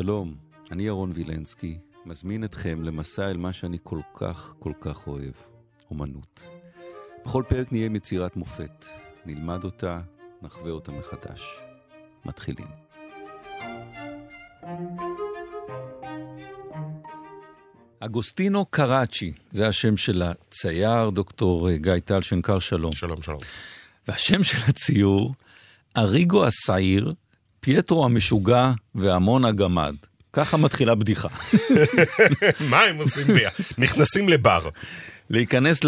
שלום, אני ירון וילנסקי, מזמין אתכם למסע אל מה שאני כל כך כל כך אוהב, אומנות. בכל פרק נהיה עם יצירת מופת, נלמד אותה, נחווה אותה מחדש. מתחילים. אגוסטינו קראצ'י, זה השם של הצייר, דוקטור גיא טל שנקר שלום. שלום, שלום. והשם של הציור, אריגו השעיר, פייטרו המשוגע ואמון הגמד. ככה מתחילה בדיחה. מה הם עושים ביחד? נכנסים לבר. להיכנס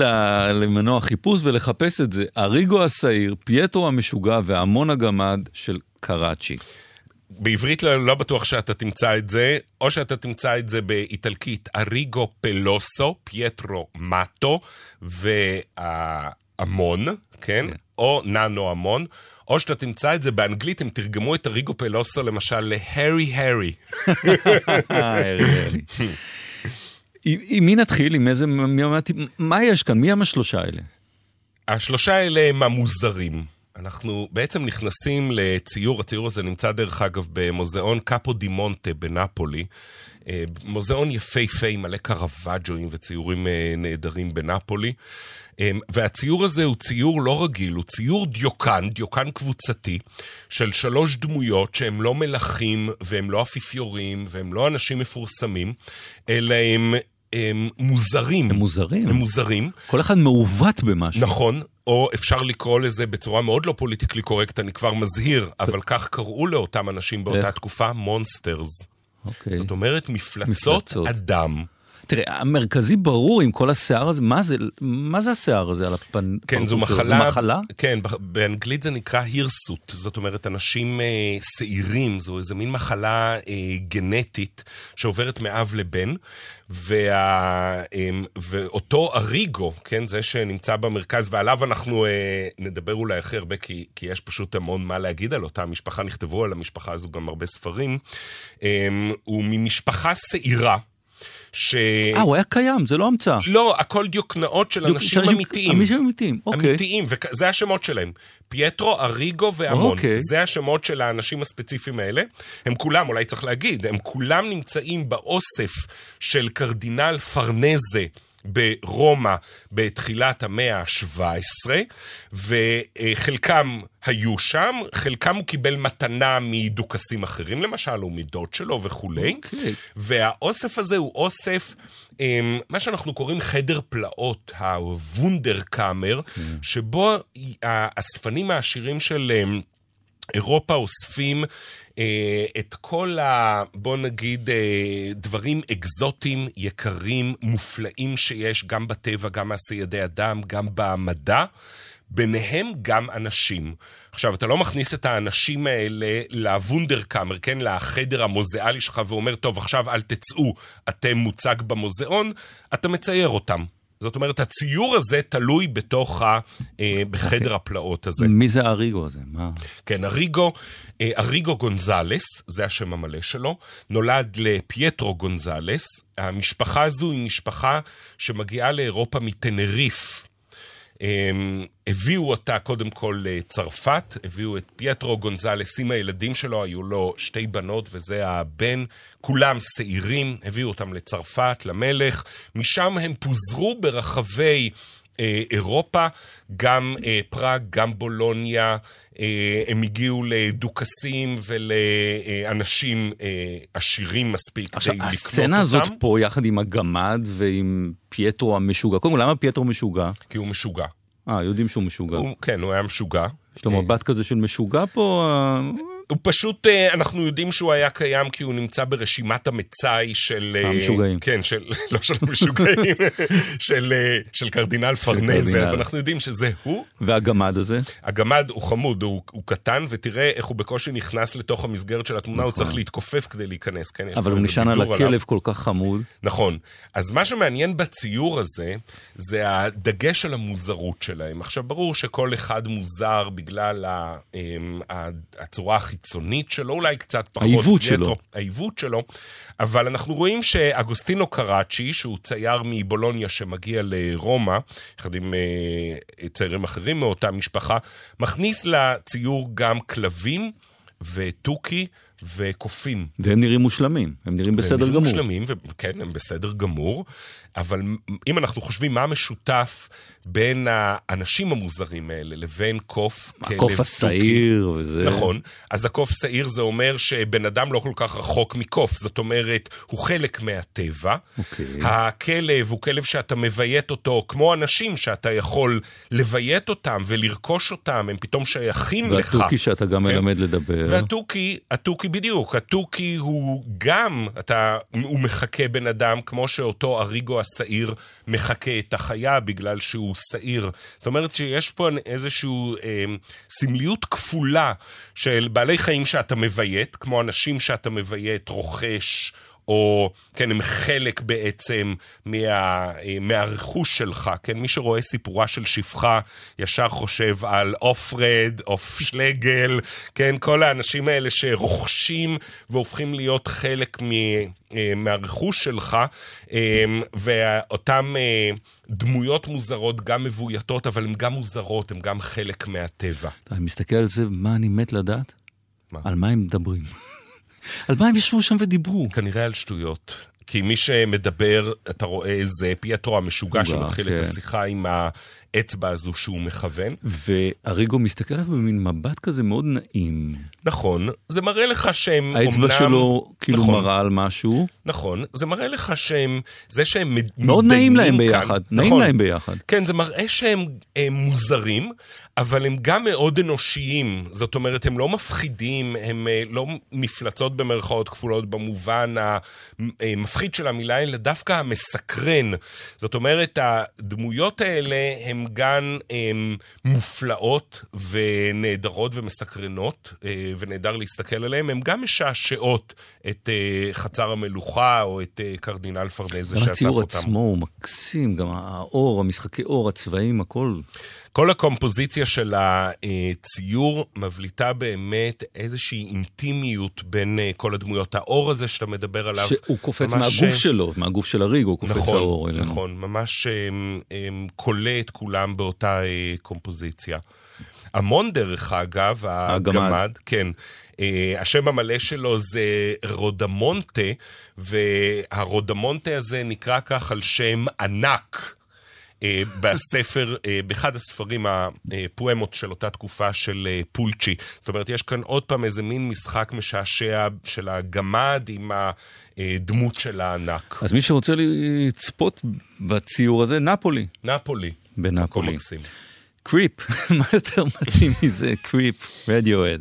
למנוע חיפוש ולחפש את זה. אריגו השעיר, פייטרו המשוגע ואמון הגמד של קראצ'י. בעברית לא, לא בטוח שאתה תמצא את זה, או שאתה תמצא את זה באיטלקית אריגו peloso, פייטרו matto ואמון, כן? כן. או ננו המון, או שאתה תמצא את זה באנגלית, הם תרגמו את אריגו פלוסו למשל להרי הרי. עם מי נתחיל? עם איזה... מה יש כאן? מי הם השלושה האלה? השלושה האלה הם המוזרים. אנחנו בעצם נכנסים לציור, הציור הזה נמצא דרך אגב במוזיאון קאפו די מונטה בנפולי. אה, מוזיאון יפהפה מלא קרוואג'ואים וציורים אה, נהדרים בנפולי. אה, והציור הזה הוא ציור לא רגיל, הוא ציור דיוקן, דיוקן קבוצתי, של שלוש דמויות שהם לא מלכים והם לא אפיפיורים והם לא אנשים מפורסמים, אלא הם הם מוזרים. הם מוזרים. הם מוזרים. כל אחד מעוות במשהו. נכון, או אפשר לקרוא לזה בצורה מאוד לא פוליטיקלי קורקט, אני כבר מזהיר, אבל כך קראו לאותם אנשים באותה תקופה, מונסטרס. אוקיי. זאת אומרת, מפלצות, מפלצות. אדם. תראה, המרכזי ברור עם כל השיער הזה, מה זה, מה זה השיער הזה על הפן? כן, זו מחלה. זו מחלה? כן, באנגלית זה נקרא הירסות. זאת אומרת, אנשים אה, שעירים, זו איזה מין מחלה אה, גנטית שעוברת מאב לבן, וה, אה, ואותו אריגו, כן, זה שנמצא במרכז, ועליו אנחנו אה, נדבר אולי הכי הרבה, כי, כי יש פשוט המון מה להגיד על אותה משפחה, נכתבו על המשפחה הזו גם הרבה ספרים. אה, הוא ממשפחה שעירה. ש... אה, הוא היה קיים, זה לא המצאה. לא, הכל דיוקנאות של אנשים אמיתיים. אנשים אמיתיים, אוקיי. אמיתיים, וזה השמות שלהם. פייטרו, אריגו והמון. אוקיי. זה השמות של האנשים הספציפיים האלה. הם כולם, אולי צריך להגיד, הם כולם נמצאים באוסף של קרדינל פרנזה. ברומא בתחילת המאה ה-17, וחלקם היו שם, חלקם הוא קיבל מתנה מדוכסים אחרים, למשל, או מדוד שלו וכולי. Okay. אוקיי. והאוסף הזה הוא אוסף, אמ, מה שאנחנו קוראים חדר פלאות, הוונדר קאמר, okay. שבו האספנים העשירים של... אירופה אוספים אה, את כל ה... בוא נגיד, אה, דברים אקזוטיים, יקרים, מופלאים שיש גם בטבע, גם מעשי ידי אדם, גם במדע. ביניהם גם אנשים. עכשיו, אתה לא מכניס את האנשים האלה לוונדרקאמר, כן? לחדר המוזיאלי שלך ואומר, טוב, עכשיו אל תצאו, אתם מוצג במוזיאון, אתה מצייר אותם. זאת אומרת, הציור הזה תלוי בתוך ה... אה, בחדר okay. הפלאות הזה. מי זה אריגו הזה? מה? כן, אריגו, אה, אריגו גונזלס, זה השם המלא שלו, נולד לפייטרו גונזלס. המשפחה הזו היא משפחה שמגיעה לאירופה מטנריף. הם הביאו אותה קודם כל לצרפת, הביאו את פייטרו גונזלס עם הילדים שלו, היו לו שתי בנות וזה הבן, כולם שעירים, הביאו אותם לצרפת, למלך, משם הם פוזרו ברחבי אירופה, גם אה, פראג, גם בולוניה, אה, הם הגיעו לדוכסים ולאנשים אה, עשירים מספיק עכשיו, כדי לקנות אותם. הסצנה הזאת פה יחד עם הגמד ועם פייטרו המשוגע, קודם כל למה פייטרו משוגע? כי הוא משוגע. אה, יודעים שהוא משוגע. הוא, כן, הוא היה משוגע. יש לו מבט כזה של משוגע פה? הוא פשוט, אה, אנחנו יודעים שהוא היה קיים כי הוא נמצא ברשימת המצאי של... אה, המשוגעים. כן, של, לא של המשוגעים, של, אה, של קרדינל פרנזה, אז אנחנו יודעים שזה הוא. והגמד הזה? הגמד הוא חמוד, הוא, הוא קטן, ותראה איך הוא בקושי נכנס לתוך המסגרת של התמונה, נכון. הוא צריך להתכופף כדי להיכנס, כן? אבל הוא נשען על הכלב עליו. כל כך חמוד. נכון. אז מה שמעניין בציור הזה, זה הדגש על המוזרות שלהם. עכשיו, ברור שכל אחד מוזר בגלל הצורה הכי... החיצונית שלו, אולי קצת פחות. העיוות שלו. העיוות שלו. אבל אנחנו רואים שאגוסטינו קראצ'י, שהוא צייר מבולוניה שמגיע לרומא, יחד עם אה, ציירים אחרים מאותה משפחה, מכניס לציור גם כלבים ותוכי וקופים. והם נראים מושלמים, הם נראים בסדר גמור. והם נראים מושלמים, וכן, הם בסדר גמור, אבל אם אנחנו חושבים מה המשותף בין האנשים המוזרים האלה לבין קוף כלב תוכי... הקוף השעיר וזה... נכון, אז הקוף שעיר זה אומר שבן אדם לא כל כך רחוק מקוף, זאת אומרת, הוא חלק מהטבע. אוקיי. הכלב הוא כלב שאתה מביית אותו, כמו אנשים שאתה יכול לביית אותם ולרכוש אותם, הם פתאום שייכים לך. והתוכי שאתה גם כן? מלמד לדבר. והתוכי, התוכי בדיוק, התוכי הוא גם, אתה, הוא מחכה בן אדם, כמו שאותו אריגו השעיר מחכה את החיה בגלל שהוא שעיר. זאת אומרת שיש פה איזושהי אה, סמליות כפולה של בעלי חיים שאתה מביית, כמו אנשים שאתה מביית, רוכש. או כן, הם חלק בעצם מה, אה, מהרכוש שלך, כן? מי שרואה סיפורה של שפחה, ישר חושב על עופרד, עוף שלגל, כן? כל האנשים האלה שרוכשים והופכים להיות חלק מ... אה, מהרכוש שלך, אה, ואותן דמויות מוזרות, גם מבויתות, אבל הן גם מוזרות, הן גם חלק מהטבע. אני מסתכל על זה, מה אני מת לדעת? מה? על מה הם מדברים. על מה הם ישבו שם ודיברו? כנראה על שטויות. כי מי שמדבר, אתה רואה איזה פייטרו המשוגע שמתחיל כן. את השיחה עם האצבע הזו שהוא מכוון. ואריגו מסתכל עליו במין מבט כזה מאוד נעים. נכון, זה מראה לך שהם האצבע אומנם... שלו כאילו נכון, מראה על משהו. נכון, זה מראה לך שהם, זה שהם מאוד נעים להם ביחד, כאן, נעים נכון, להם ביחד. כן, זה מראה שהם הם מוזרים, אבל הם גם מאוד אנושיים. זאת אומרת, הם לא מפחידים, הם אה, לא מפלצות במרכאות כפולות במובן המפחיד של המילה, אלא דווקא המסקרן. זאת אומרת, הדמויות האלה הן גם הם, מופלאות ונהדרות ומסקרנות, אה, ונהדר להסתכל עליהן, הן גם משעשעות את אה, חצר המלוכה או את קרדינל פרדזה שאסף אותם. גם הציור עצמו הוא מקסים, גם האור, המשחקי אור, הצבעים, הכל. כל הקומפוזיציה של הציור מבליטה באמת איזושהי אינטימיות בין אה, כל הדמויות. האור הזה שאתה מדבר עליו... שהוא קופץ ממש... מהגוף שלו, מהגוף של הריג, הוא קופץ נכון, האור אלינו. נכון, ממש כולא את כולם באותה אה, קומפוזיציה. המון, דרך אגב, הגמד, כן. אה, השם המלא שלו זה רודמונטה, והרודמונטה הזה נקרא כך על שם ענק. אה, בספר, אה, באחד הספרים הפואמות של אותה תקופה של אה, פולצ'י. זאת אומרת, יש כאן עוד פעם איזה מין משחק משעשע של הגמד עם הדמות של הענק. אז מי שרוצה לצפות בציור הזה, נפולי. נפולי. בנפולי. קריפ, מה יותר מתאים מזה? קריפ, רדיואד.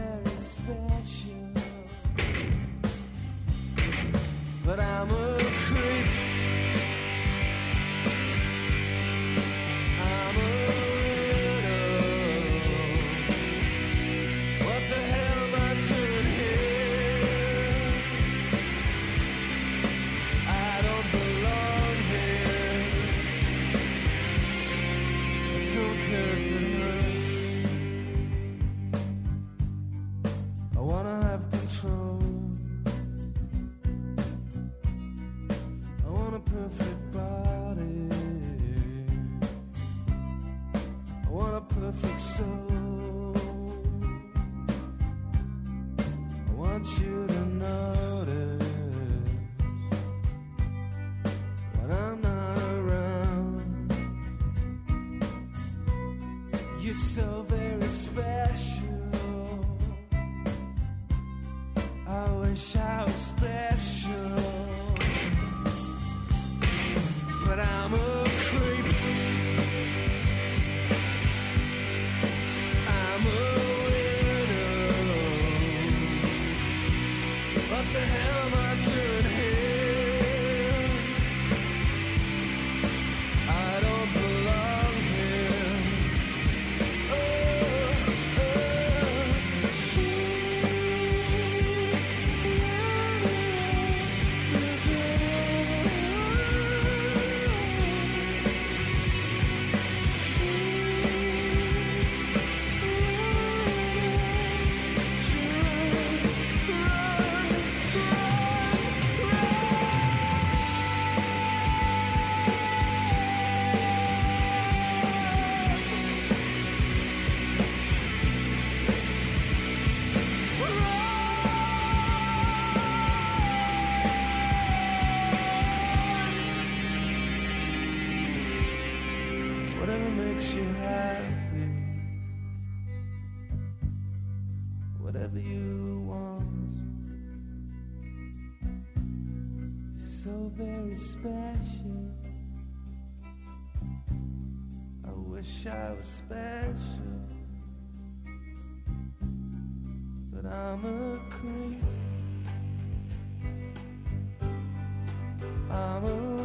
want you so very special. I wish I was special, but I'm a creep. I'm a